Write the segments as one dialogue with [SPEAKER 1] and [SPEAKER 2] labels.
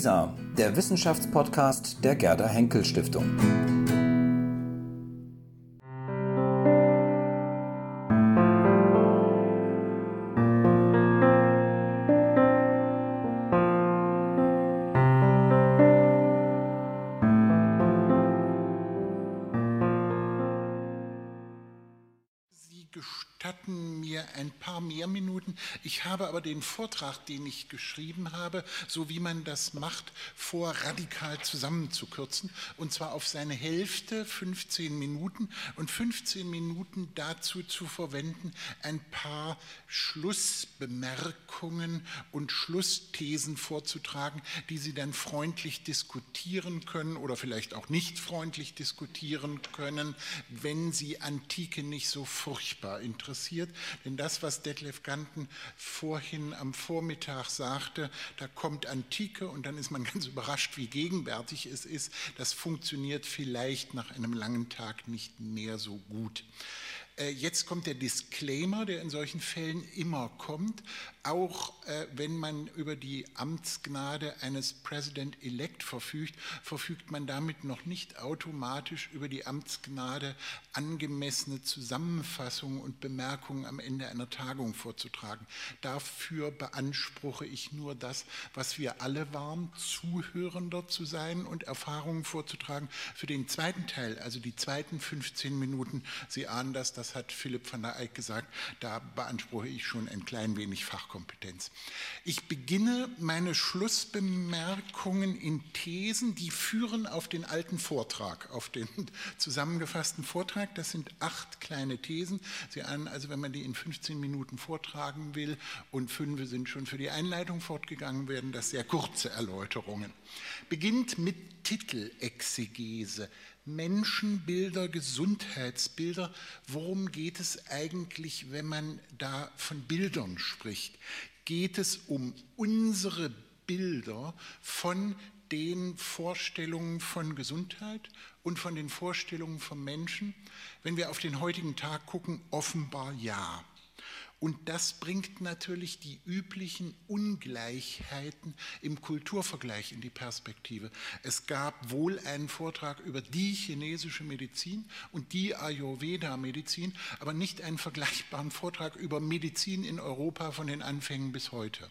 [SPEAKER 1] WISA, der Wissenschaftspodcast der Gerda Henkel Stiftung.
[SPEAKER 2] Habe aber den Vortrag, den ich geschrieben habe, so wie man das macht, vor, radikal zusammenzukürzen. Und zwar auf seine Hälfte, 15 Minuten. Und 15 Minuten dazu zu verwenden, ein paar Schlussbemerkungen und Schlussthesen vorzutragen, die Sie dann freundlich diskutieren können oder vielleicht auch nicht freundlich diskutieren können, wenn Sie Antike nicht so furchtbar interessiert. Denn das, was Detlef Ganten vorhin am Vormittag sagte, da kommt Antike und dann ist man ganz überrascht, wie gegenwärtig es ist. Das funktioniert vielleicht nach einem langen Tag nicht mehr so gut. Äh, jetzt kommt der Disclaimer, der in solchen Fällen immer kommt. Auch äh, wenn man über die Amtsgnade eines President-elect verfügt, verfügt man damit noch nicht automatisch über die Amtsgnade, angemessene Zusammenfassungen und Bemerkungen am Ende einer Tagung vorzutragen. Dafür beanspruche ich nur das, was wir alle waren, Zuhörender zu sein und Erfahrungen vorzutragen. Für den zweiten Teil, also die zweiten 15 Minuten, Sie ahnen das, das hat Philipp van der Eyck gesagt, da beanspruche ich schon ein klein wenig Fach. Fachkompetenz. Ich beginne meine Schlussbemerkungen in Thesen, die führen auf den alten Vortrag, auf den zusammengefassten Vortrag. Das sind acht kleine Thesen. Sie ahnen also, wenn man die in 15 Minuten vortragen will und fünf sind schon für die Einleitung fortgegangen, werden das sehr kurze Erläuterungen. Beginnt mit Titelexegese. Menschenbilder, Gesundheitsbilder. Worum geht es eigentlich, wenn man da von Bildern spricht? Geht es um unsere Bilder von den Vorstellungen von Gesundheit und von den Vorstellungen von Menschen? Wenn wir auf den heutigen Tag gucken, offenbar ja. Und das bringt natürlich die üblichen Ungleichheiten im Kulturvergleich in die Perspektive. Es gab wohl einen Vortrag über die chinesische Medizin und die Ayurveda-Medizin, aber nicht einen vergleichbaren Vortrag über Medizin in Europa von den Anfängen bis heute.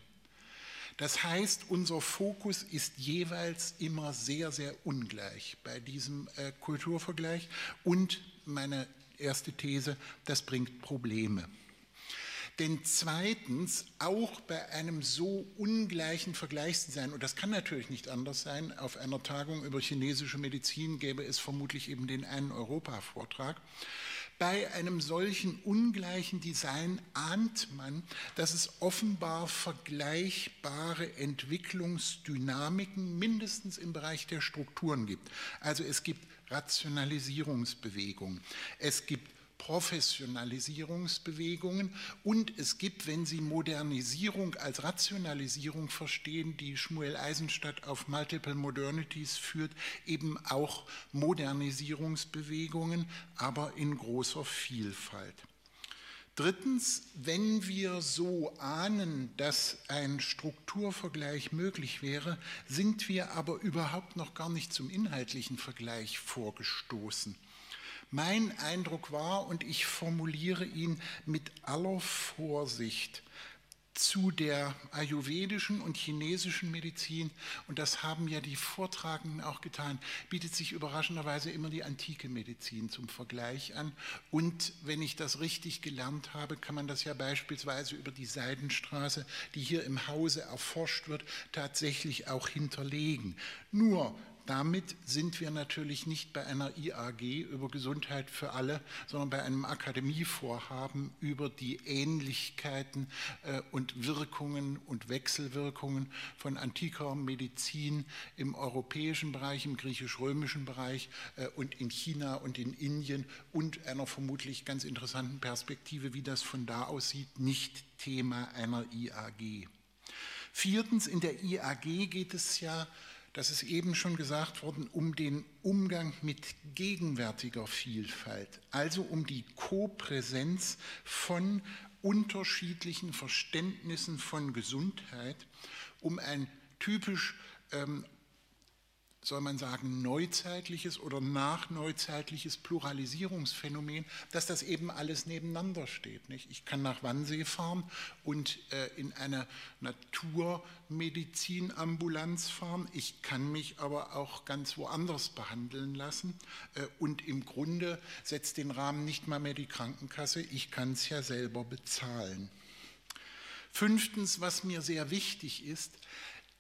[SPEAKER 2] Das heißt, unser Fokus ist jeweils immer sehr, sehr ungleich bei diesem äh, Kulturvergleich. Und meine erste These, das bringt Probleme. Denn zweitens, auch bei einem so ungleichen Vergleichsdesign, und das kann natürlich nicht anders sein, auf einer Tagung über chinesische Medizin gäbe es vermutlich eben den einen Europa-Vortrag, bei einem solchen ungleichen Design ahnt man, dass es offenbar vergleichbare Entwicklungsdynamiken mindestens im Bereich der Strukturen gibt. Also es gibt Rationalisierungsbewegungen, es gibt Professionalisierungsbewegungen und es gibt, wenn Sie Modernisierung als Rationalisierung verstehen, die Schmuel Eisenstadt auf Multiple Modernities führt, eben auch Modernisierungsbewegungen, aber in großer Vielfalt. Drittens, wenn wir so ahnen, dass ein Strukturvergleich möglich wäre, sind wir aber überhaupt noch gar nicht zum inhaltlichen Vergleich vorgestoßen. Mein Eindruck war, und ich formuliere ihn mit aller Vorsicht, zu der ayurvedischen und chinesischen Medizin, und das haben ja die Vortragenden auch getan, bietet sich überraschenderweise immer die antike Medizin zum Vergleich an. Und wenn ich das richtig gelernt habe, kann man das ja beispielsweise über die Seidenstraße, die hier im Hause erforscht wird, tatsächlich auch hinterlegen. Nur damit sind wir natürlich nicht bei einer IAG über Gesundheit für alle, sondern bei einem Akademievorhaben über die Ähnlichkeiten äh, und Wirkungen und Wechselwirkungen von antiker Medizin im europäischen Bereich, im griechisch-römischen Bereich äh, und in China und in Indien und einer vermutlich ganz interessanten Perspektive, wie das von da aussieht, nicht Thema einer IAG. Viertens, in der IAG geht es ja das ist eben schon gesagt worden, um den Umgang mit gegenwärtiger Vielfalt, also um die Kopräsenz von unterschiedlichen Verständnissen von Gesundheit, um ein typisch ähm, soll man sagen, neuzeitliches oder nachneuzeitliches Pluralisierungsphänomen, dass das eben alles nebeneinander steht. Nicht? Ich kann nach Wannsee fahren und äh, in eine Naturmedizinambulanz fahren. Ich kann mich aber auch ganz woanders behandeln lassen. Äh, und im Grunde setzt den Rahmen nicht mal mehr die Krankenkasse. Ich kann es ja selber bezahlen. Fünftens, was mir sehr wichtig ist,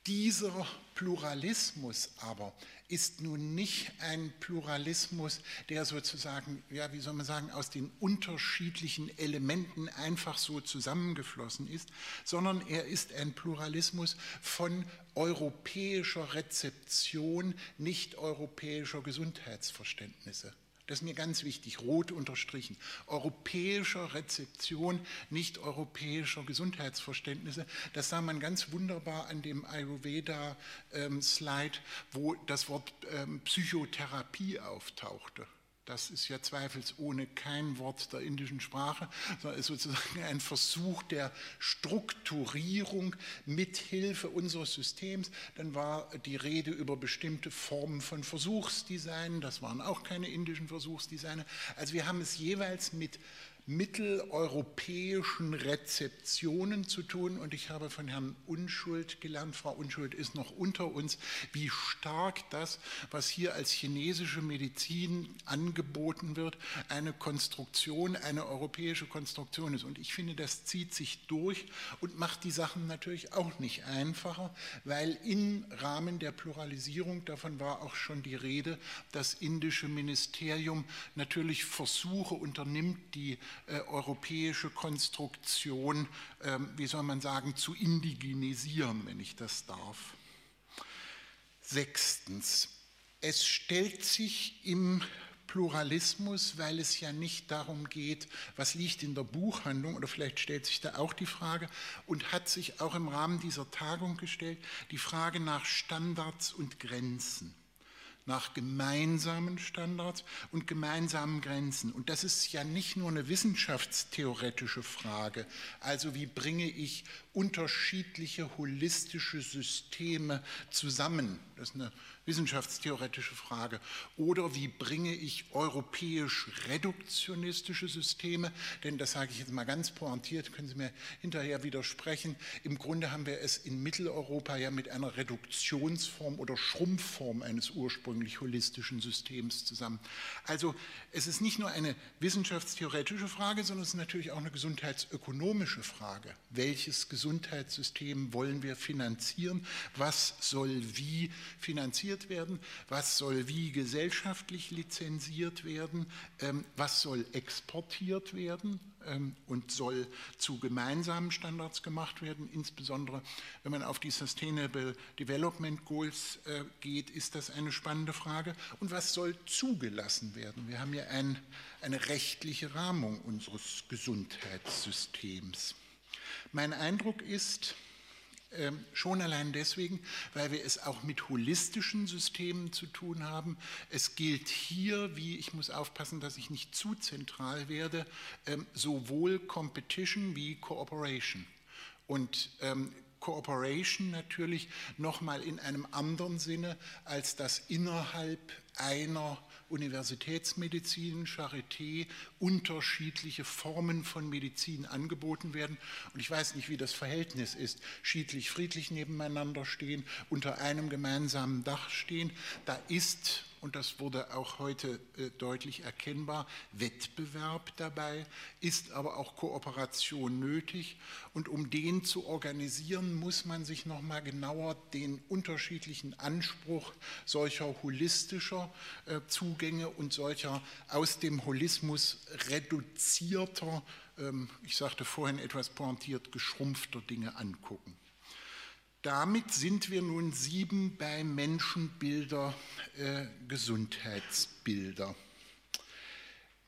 [SPEAKER 2] dieser Pluralismus aber ist nun nicht ein Pluralismus, der sozusagen, ja, wie soll man sagen, aus den unterschiedlichen Elementen einfach so zusammengeflossen ist, sondern er ist ein Pluralismus von europäischer Rezeption nicht europäischer Gesundheitsverständnisse. Das ist mir ganz wichtig, rot unterstrichen. Europäischer Rezeption, nicht europäischer Gesundheitsverständnisse. Das sah man ganz wunderbar an dem Ayurveda-Slide, wo das Wort ähm, Psychotherapie auftauchte. Das ist ja zweifelsohne kein Wort der indischen Sprache, sondern ist sozusagen ein Versuch der Strukturierung mithilfe unseres Systems. Dann war die Rede über bestimmte Formen von Versuchsdesign, das waren auch keine indischen Versuchsdesigner. Also wir haben es jeweils mit mitteleuropäischen Rezeptionen zu tun. Und ich habe von Herrn Unschuld gelernt, Frau Unschuld ist noch unter uns, wie stark das, was hier als chinesische Medizin angeboten wird, eine Konstruktion, eine europäische Konstruktion ist. Und ich finde, das zieht sich durch und macht die Sachen natürlich auch nicht einfacher, weil im Rahmen der Pluralisierung, davon war auch schon die Rede, das indische Ministerium natürlich Versuche unternimmt, die äh, europäische Konstruktion, ähm, wie soll man sagen, zu indigenisieren, wenn ich das darf. Sechstens, es stellt sich im Pluralismus, weil es ja nicht darum geht, was liegt in der Buchhandlung, oder vielleicht stellt sich da auch die Frage und hat sich auch im Rahmen dieser Tagung gestellt, die Frage nach Standards und Grenzen nach gemeinsamen Standards und gemeinsamen Grenzen. Und das ist ja nicht nur eine wissenschaftstheoretische Frage, also wie bringe ich unterschiedliche holistische Systeme zusammen. Das ist eine wissenschaftstheoretische Frage. Oder wie bringe ich europäisch reduktionistische Systeme, denn das sage ich jetzt mal ganz pointiert, können Sie mir hinterher widersprechen. Im Grunde haben wir es in Mitteleuropa ja mit einer Reduktionsform oder Schrumpfform eines ursprünglich holistischen Systems zusammen. Also es ist nicht nur eine wissenschaftstheoretische Frage, sondern es ist natürlich auch eine gesundheitsökonomische Frage. Welches Gesundheitssystem wollen wir finanzieren? Was soll wie finanziert lizenziert werden, was soll wie gesellschaftlich lizenziert werden, ähm, was soll exportiert werden ähm, und soll zu gemeinsamen Standards gemacht werden. Insbesondere wenn man auf die Sustainable Development Goals äh, geht, ist das eine spannende Frage. Und was soll zugelassen werden? Wir haben ja ein, eine rechtliche Rahmung unseres Gesundheitssystems. Mein Eindruck ist, schon allein deswegen, weil wir es auch mit holistischen Systemen zu tun haben. Es gilt hier, wie ich muss aufpassen, dass ich nicht zu zentral werde, ähm, sowohl Competition wie Cooperation. Und ähm, Cooperation natürlich nochmal in einem anderen Sinne, als das innerhalb einer Universitätsmedizin, Charité, unterschiedliche Formen von Medizin angeboten werden. Und ich weiß nicht, wie das Verhältnis ist, schiedlich-friedlich nebeneinander stehen, unter einem gemeinsamen Dach stehen. Da ist und das wurde auch heute äh, deutlich erkennbar, Wettbewerb dabei, ist aber auch Kooperation nötig. Und um den zu organisieren, muss man sich nochmal genauer den unterschiedlichen Anspruch solcher holistischer äh, Zugänge und solcher aus dem Holismus reduzierter, ähm, ich sagte vorhin etwas pointiert, geschrumpfter Dinge angucken. Damit sind wir nun sieben bei Menschenbilder, äh, Gesundheitsbilder.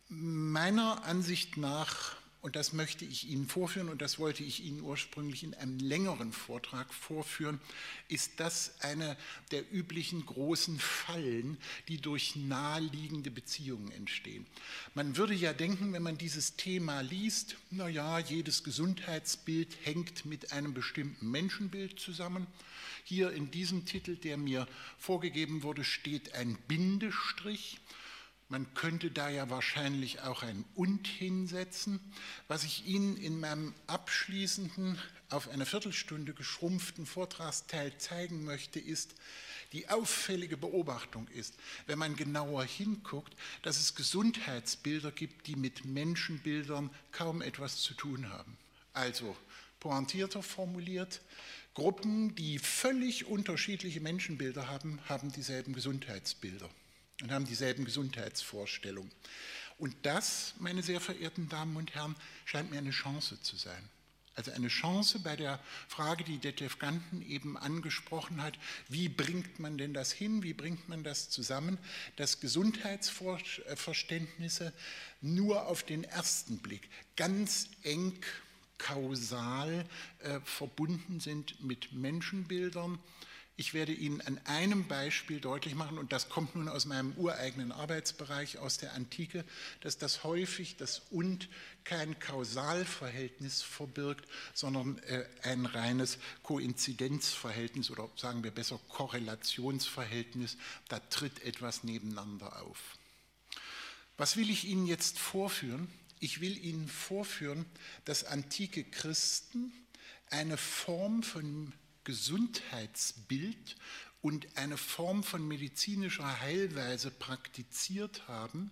[SPEAKER 2] Meiner Ansicht nach Und das möchte ich Ihnen vorführen und das wollte ich Ihnen ursprünglich in einem längeren Vortrag vorführen, ist das eine der üblichen großen Fallen, die durch naheliegende Beziehungen entstehen. Man würde ja denken, wenn man dieses Thema liest, naja, jedes Gesundheitsbild hängt mit einem bestimmten Menschenbild zusammen. Hier in diesem Titel, der mir vorgegeben wurde, steht ein Bindestrich. Man könnte da ja wahrscheinlich auch ein und hinsetzen. Was ich Ihnen in meinem abschließenden, auf eine Viertelstunde geschrumpften Vortragsteil zeigen möchte, ist, die auffällige Beobachtung ist, wenn man genauer hinguckt, dass es Gesundheitsbilder gibt, die mit Menschenbildern kaum etwas zu tun haben. Also pointierter formuliert, Gruppen, die völlig unterschiedliche Menschenbilder haben, haben dieselben Gesundheitsbilder und haben dieselben Gesundheitsvorstellungen. Und das, meine sehr verehrten Damen und Herren, scheint mir eine Chance zu sein. Also eine Chance bei der Frage, die Detlef Ganten eben angesprochen hat, wie bringt man denn das hin, wie bringt man das zusammen, dass Gesundheitsverständnisse nur auf den ersten Blick ganz eng kausal äh, verbunden sind mit Menschenbildern ich werde Ihnen an einem Beispiel deutlich machen, und das kommt nun aus meinem ureigenen Arbeitsbereich, aus der Antike, dass das häufig das und kein Kausalverhältnis verbirgt, sondern äh, ein reines Koinzidenzverhältnis oder sagen wir besser Korrelationsverhältnis. Da tritt etwas nebeneinander auf. Was will ich Ihnen jetzt vorführen? Ich will Ihnen vorführen, dass antike Christen eine Form von Gesundheitsbild und eine Form von medizinischer Heilweise praktiziert haben,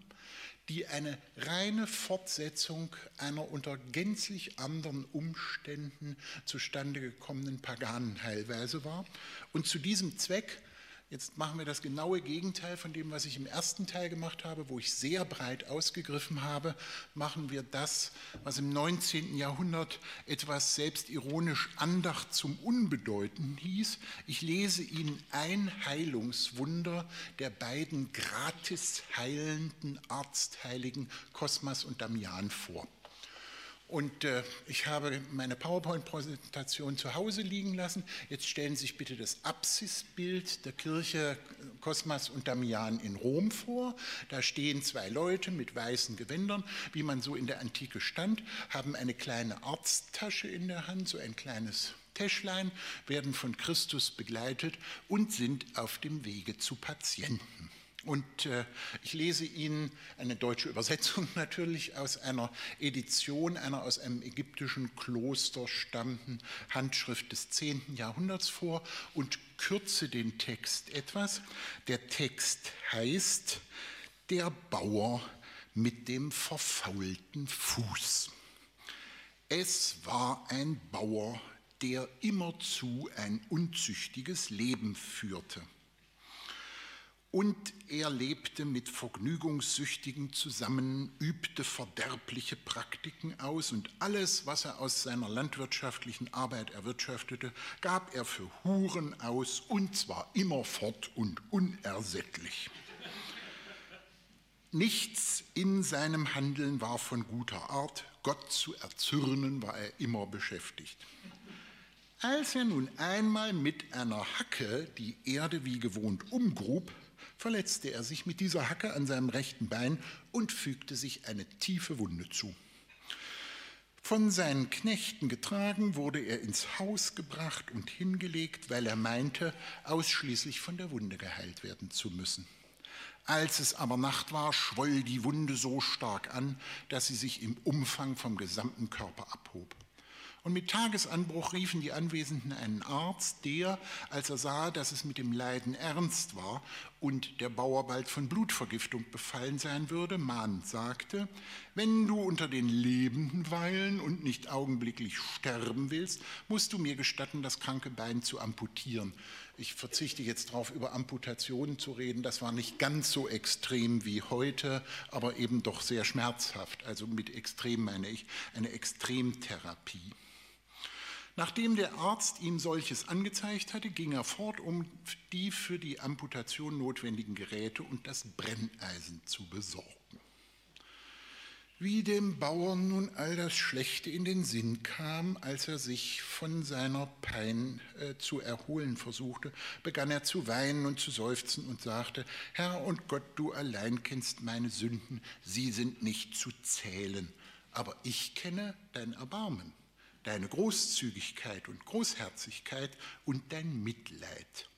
[SPEAKER 2] die eine reine Fortsetzung einer unter gänzlich anderen Umständen zustande gekommenen paganen Heilweise war. Und zu diesem Zweck Jetzt machen wir das genaue Gegenteil von dem, was ich im ersten Teil gemacht habe, wo ich sehr breit ausgegriffen habe. Machen wir das, was im 19. Jahrhundert etwas selbstironisch Andacht zum Unbedeuten hieß. Ich lese Ihnen ein Heilungswunder der beiden gratis heilenden Arztheiligen Kosmas und Damian vor. Und äh, ich habe meine PowerPoint-Präsentation zu Hause liegen lassen. Jetzt stellen Sie sich bitte das Apsisbild der Kirche Cosmas und Damian in Rom vor. Da stehen zwei Leute mit weißen Gewändern, wie man so in der Antike stand, haben eine kleine Arzttasche in der Hand, so ein kleines Täschlein, werden von Christus begleitet und sind auf dem Wege zu Patienten. Und äh, ich lese Ihnen eine deutsche Übersetzung natürlich aus einer Edition einer aus einem ägyptischen Kloster stammenden Handschrift des 10. Jahrhunderts vor und kürze den Text etwas. Der Text heißt Der Bauer mit dem verfaulten Fuß. Es war ein Bauer, der immerzu ein unzüchtiges Leben führte und er lebte mit Vergnügungssüchtigen zusammen, übte verderbliche Praktiken aus und alles, was er aus seiner landwirtschaftlichen Arbeit erwirtschaftete, gab er für Huren aus und zwar immerfort und unersättlich. Nichts in seinem Handeln war von guter Art, Gott zu erzürnen war er immer beschäftigt. Als er nun einmal mit einer Hacke die Erde wie gewohnt umgrub, verletzte er sich mit dieser Hacke an seinem rechten Bein und fügte sich eine tiefe Wunde zu. Von seinen Knechten getragen wurde er ins Haus gebracht und hingelegt, weil er meinte, ausschließlich von der Wunde geheilt werden zu müssen. Als es aber Nacht war, schwoll die Wunde so stark an, dass sie sich im Umfang vom gesamten Körper abhob. Und mit Tagesanbruch riefen die Anwesenden einen Arzt, der, als er sah, dass es mit dem Leiden ernst war und der Bauer bald von Blutvergiftung befallen sein würde, mahnend sagte, wenn du unter den Lebenden weilen und nicht augenblicklich sterben willst, musst du mir gestatten, das kranke Bein zu amputieren. Ich verzichte jetzt darauf, über Amputationen zu reden. Das war nicht ganz so extrem wie heute, aber eben doch sehr schmerzhaft. Also mit extrem meine ich eine Extremtherapie. Nachdem der Arzt ihm solches angezeigt hatte, ging er fort, um die für die Amputation notwendigen Geräte und das Brenneisen zu besorgen. Wie dem Bauern nun all das Schlechte in den Sinn kam, als er sich von seiner Pein äh, zu erholen versuchte, begann er zu weinen und zu seufzen und sagte, Herr und Gott, du allein kennst meine Sünden, sie sind nicht zu zählen, aber ich kenne dein Erbarmen, deine Großzügigkeit und Großherzigkeit und dein Mitleid.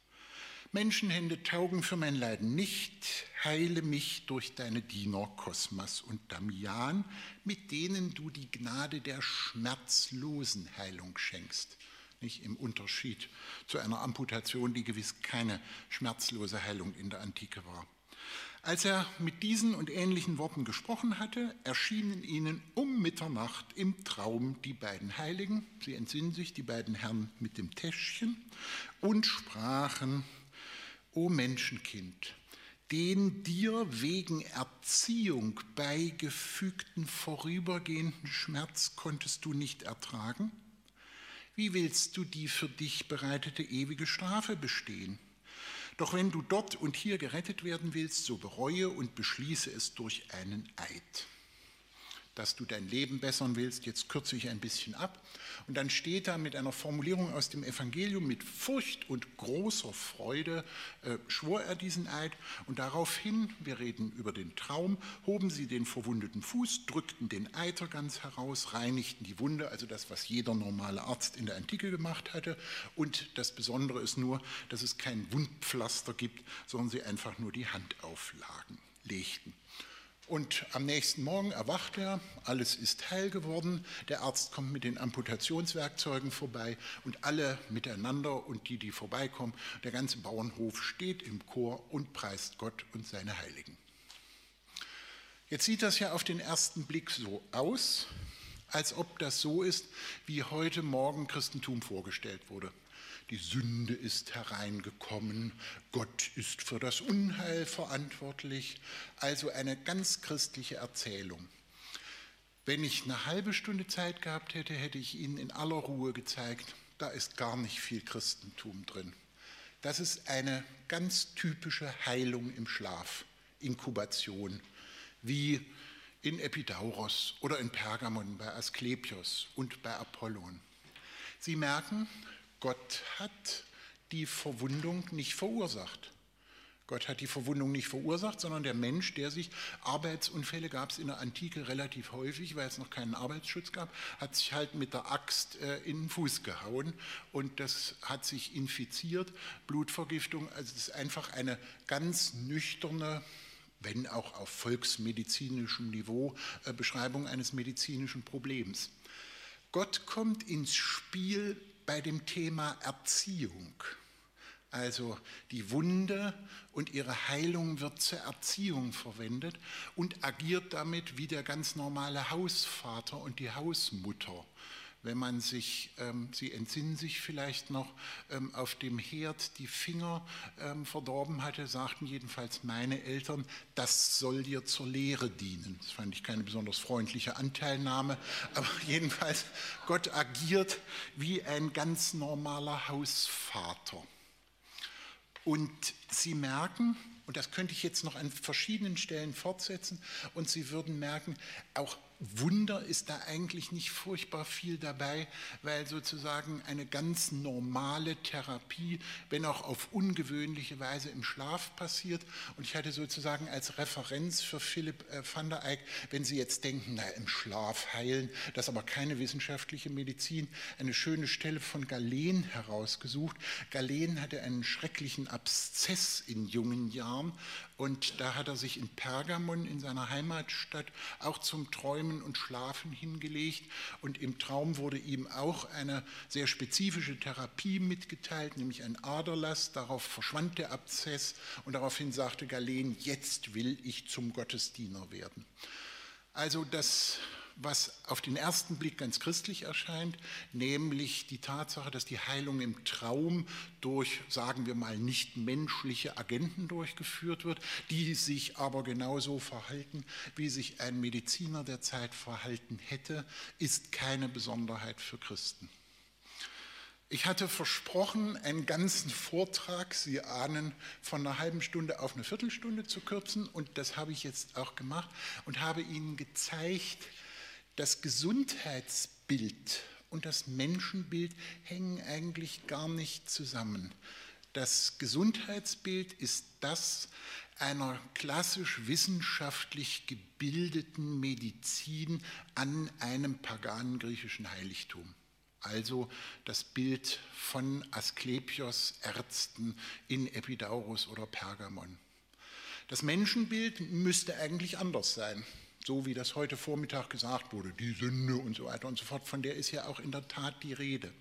[SPEAKER 2] Menschenhände taugen für mein Leiden nicht, heile mich durch deine Diener Kosmas und Damian, mit denen du die Gnade der schmerzlosen Heilung schenkst. Nicht im Unterschied zu einer Amputation, die gewiss keine schmerzlose Heilung in der Antike war. Als er mit diesen und ähnlichen Worten gesprochen hatte, erschienen ihnen um Mitternacht im Traum die beiden Heiligen, sie entsinnen sich, die beiden Herren mit dem Täschchen, und sprachen, O Menschenkind, den dir wegen Erziehung beigefügten vorübergehenden Schmerz konntest du nicht ertragen? Wie willst du die für dich bereitete ewige Strafe bestehen? Doch wenn du dort und hier gerettet werden willst, so bereue und beschließe es durch einen Eid dass du dein Leben bessern willst. Jetzt kürze ich ein bisschen ab. Und dann steht da mit einer Formulierung aus dem Evangelium, mit Furcht und großer Freude äh, schwor er diesen Eid. Und daraufhin, wir reden über den Traum, hoben sie den verwundeten Fuß, drückten den Eiter ganz heraus, reinigten die Wunde, also das, was jeder normale Arzt in der Antike gemacht hatte. Und das Besondere ist nur, dass es kein Wundpflaster gibt, sondern sie einfach nur die Hand auflagen, legten. Und am nächsten Morgen erwacht er, alles ist heil geworden, der Arzt kommt mit den Amputationswerkzeugen vorbei und alle miteinander und die, die vorbeikommen, der ganze Bauernhof steht im Chor und preist Gott und seine Heiligen. Jetzt sieht das ja auf den ersten Blick so aus, als ob das so ist, wie heute Morgen Christentum vorgestellt wurde die Sünde ist hereingekommen, Gott ist für das Unheil verantwortlich, also eine ganz christliche Erzählung. Wenn ich eine halbe Stunde Zeit gehabt hätte, hätte ich Ihnen in aller Ruhe gezeigt, da ist gar nicht viel Christentum drin. Das ist eine ganz typische Heilung im Schlaf, Inkubation, wie in Epidauros oder in Pergamon bei Asklepios und bei Apollon. Sie merken, Gott hat die Verwundung nicht verursacht. Gott hat die Verwundung nicht verursacht, sondern der Mensch, der sich, Arbeitsunfälle gab es in der Antike relativ häufig, weil es noch keinen Arbeitsschutz gab, hat sich halt mit der Axt äh, in den Fuß gehauen und das hat sich infiziert, Blutvergiftung, also es ist einfach eine ganz nüchterne, wenn auch auf volksmedizinischem Niveau, äh, Beschreibung eines medizinischen Problems. Gott kommt ins Spiel bei dem Thema Erziehung. Also die Wunde und ihre Heilung wird zur Erziehung verwendet und agiert damit wie der ganz normale Hausvater und die Hausmutter wenn man sich, ähm, Sie entsinnen sich vielleicht noch, ähm, auf dem Herd die Finger ähm, verdorben hatte, sagten jedenfalls meine Eltern, das soll dir zur Lehre dienen. Das fand ich keine besonders freundliche Anteilnahme, aber jedenfalls, Gott agiert wie ein ganz normaler Hausvater. Und Sie merken, und das könnte ich jetzt noch an verschiedenen Stellen fortsetzen, und Sie würden merken, auch Wunder ist da eigentlich nicht furchtbar viel dabei, weil sozusagen eine ganz normale Therapie, wenn auch auf ungewöhnliche Weise im Schlaf passiert. Und ich hatte sozusagen als Referenz für Philipp äh, van der Eyck, wenn Sie jetzt denken, na, im Schlaf heilen, das ist aber keine wissenschaftliche Medizin, eine schöne Stelle von Galen herausgesucht. Galen hatte einen schrecklichen Abszess in jungen Jahren und da hat er sich in Pergamon, in seiner Heimatstadt, auch zum Träumen und Schlafen hingelegt. Und im Traum wurde ihm auch eine sehr spezifische Therapie mitgeteilt, nämlich ein Aderlass. Darauf verschwand der Abszess und daraufhin sagte Galen, jetzt will ich zum Gottesdiener werden. Also das was auf den ersten Blick ganz christlich erscheint, nämlich die Tatsache, dass die Heilung im Traum durch, sagen wir mal, nicht menschliche Agenten durchgeführt wird, die sich aber genauso verhalten, wie sich ein Mediziner der Zeit verhalten hätte, ist keine Besonderheit für Christen. Ich hatte versprochen, einen ganzen Vortrag, Sie ahnen, von einer halben Stunde auf eine Viertelstunde zu kürzen und das habe ich jetzt auch gemacht und habe Ihnen gezeigt, das Gesundheitsbild und das Menschenbild hängen eigentlich gar nicht zusammen. Das Gesundheitsbild ist das einer klassisch wissenschaftlich gebildeten Medizin an einem paganen griechischen Heiligtum also das Bild von Asklepios Ärzten in Epidaurus oder Pergamon. Das Menschenbild müsste eigentlich anders sein, so wie das heute Vormittag gesagt wurde, die Sünde und so weiter und so fort, von der ist ja auch in der Tat die Rede.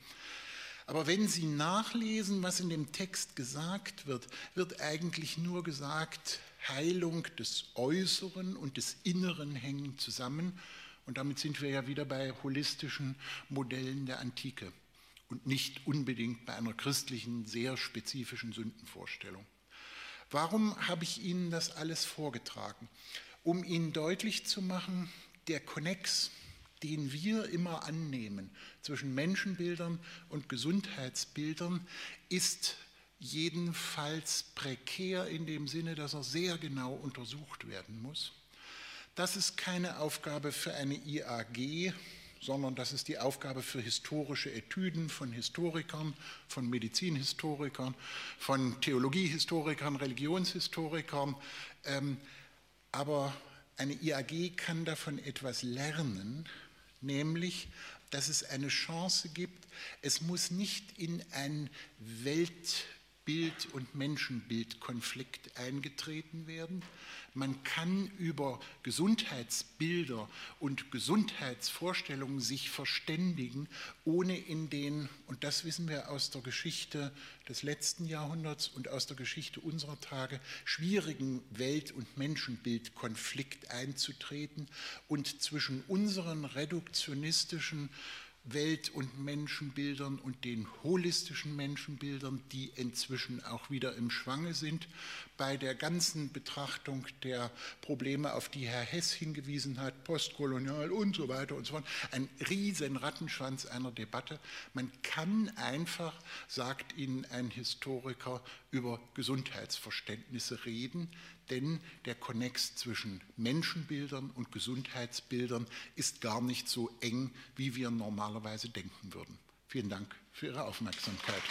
[SPEAKER 2] Aber wenn Sie nachlesen, was in dem Text gesagt wird, wird eigentlich nur gesagt, Heilung des Äußeren und des Inneren hängen zusammen und damit sind wir ja wieder bei holistischen Modellen der Antike und nicht unbedingt bei einer christlichen, sehr spezifischen Sündenvorstellung. Warum habe ich Ihnen das alles vorgetragen? Um Ihnen deutlich zu machen, der Konnex, den wir immer annehmen zwischen Menschenbildern und Gesundheitsbildern, ist jedenfalls prekär in dem Sinne, dass er sehr genau untersucht werden muss. Das ist keine Aufgabe für eine IAG, sondern das ist die Aufgabe für historische Etüden von Historikern, von Medizinhistorikern, von Theologiehistorikern, Religionshistorikern. Ähm, aber eine IAG kann davon etwas lernen, nämlich, dass es eine Chance gibt, es muss nicht in ein Weltbild und Menschenbildkonflikt eingetreten werden, man kann über Gesundheitsbilder und Gesundheitsvorstellungen sich verständigen, ohne in den, und das wissen wir aus der Geschichte des letzten Jahrhunderts und aus der Geschichte unserer Tage, schwierigen Welt- und Menschenbildkonflikt einzutreten und zwischen unseren reduktionistischen Welt- und Menschenbildern und den holistischen Menschenbildern, die inzwischen auch wieder im Schwange sind, bei der ganzen Betrachtung der Probleme, auf die Herr Hess hingewiesen hat, postkolonial und so weiter und so fort, ein riesen Rattenschwanz einer Debatte. Man kann einfach, sagt Ihnen ein Historiker, über Gesundheitsverständnisse reden, denn der Konnex zwischen Menschenbildern und Gesundheitsbildern ist gar nicht so eng, wie wir normalerweise denken würden. Vielen Dank für Ihre Aufmerksamkeit.